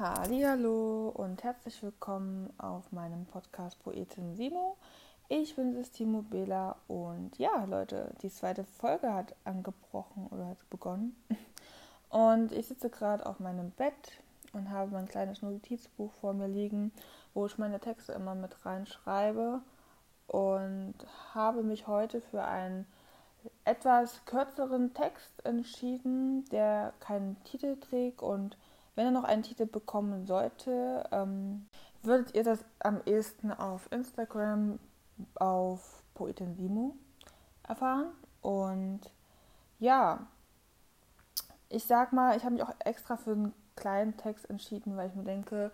Hallo und herzlich willkommen auf meinem Podcast Poetin Simo. Ich bin Sistimo Bela und ja, Leute, die zweite Folge hat angebrochen oder hat begonnen. Und ich sitze gerade auf meinem Bett und habe mein kleines Notizbuch vor mir liegen, wo ich meine Texte immer mit reinschreibe und habe mich heute für einen etwas kürzeren Text entschieden, der keinen Titel trägt und wenn er noch einen Titel bekommen sollte, ähm, würdet ihr das am ehesten auf Instagram auf Poetin Simo erfahren. Und ja, ich sag mal, ich habe mich auch extra für einen kleinen Text entschieden, weil ich mir denke,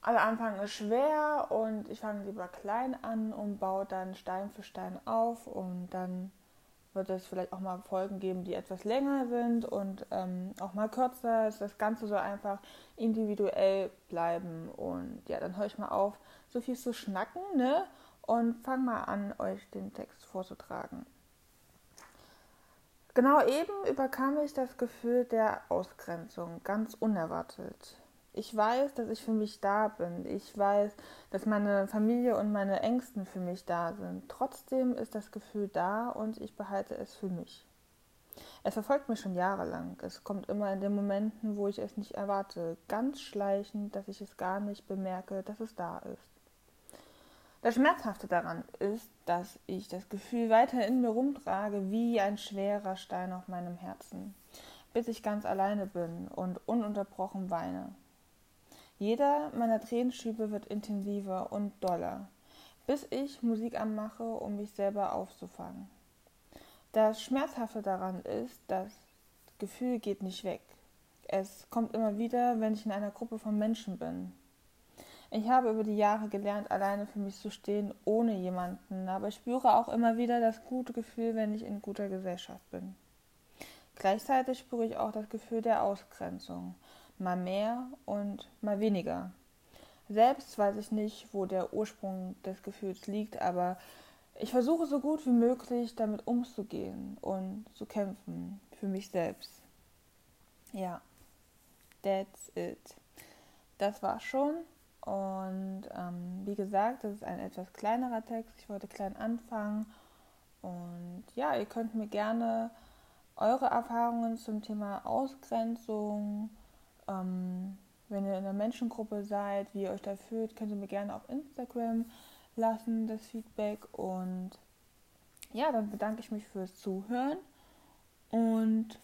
aller Anfang ist schwer und ich fange lieber klein an und baue dann Stein für Stein auf und dann wird es vielleicht auch mal Folgen geben, die etwas länger sind und ähm, auch mal kürzer. Das Ganze soll einfach individuell bleiben. Und ja, dann höre ich mal auf, so viel zu schnacken, ne? Und fang mal an, euch den Text vorzutragen. Genau eben überkam ich das Gefühl der Ausgrenzung, ganz unerwartet ich weiß, dass ich für mich da bin. Ich weiß, dass meine Familie und meine Ängsten für mich da sind. Trotzdem ist das Gefühl da und ich behalte es für mich. Es verfolgt mich schon jahrelang. Es kommt immer in den Momenten, wo ich es nicht erwarte, ganz schleichend, dass ich es gar nicht bemerke, dass es da ist. Das Schmerzhafte daran ist, dass ich das Gefühl weiter in mir rumtrage wie ein schwerer Stein auf meinem Herzen, bis ich ganz alleine bin und ununterbrochen weine. Jeder meiner Tränenschübe wird intensiver und doller, bis ich Musik anmache, um mich selber aufzufangen. Das Schmerzhafte daran ist, das Gefühl geht nicht weg. Es kommt immer wieder, wenn ich in einer Gruppe von Menschen bin. Ich habe über die Jahre gelernt, alleine für mich zu stehen, ohne jemanden, aber ich spüre auch immer wieder das gute Gefühl, wenn ich in guter Gesellschaft bin. Gleichzeitig spüre ich auch das Gefühl der Ausgrenzung, mal mehr und mal weniger. Selbst weiß ich nicht, wo der Ursprung des Gefühls liegt, aber ich versuche so gut wie möglich damit umzugehen und zu kämpfen für mich selbst. Ja, that's it. Das war schon. Und ähm, wie gesagt, das ist ein etwas kleinerer Text. Ich wollte klein anfangen. Und ja, ihr könnt mir gerne eure Erfahrungen zum Thema Ausgrenzung, ähm, wenn ihr in einer Menschengruppe seid, wie ihr euch da fühlt, könnt ihr mir gerne auf Instagram lassen, das Feedback. Und ja, dann bedanke ich mich fürs Zuhören. Und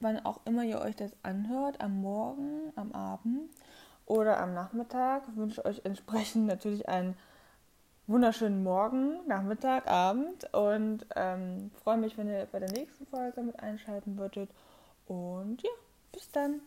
wann auch immer ihr euch das anhört, am Morgen, am Abend oder am Nachmittag, wünsche ich euch entsprechend natürlich einen wunderschönen Morgen, Nachmittag, Abend und ähm, freue mich, wenn ihr bei der nächsten Folge mit einschalten würdet. Und ja, bis dann.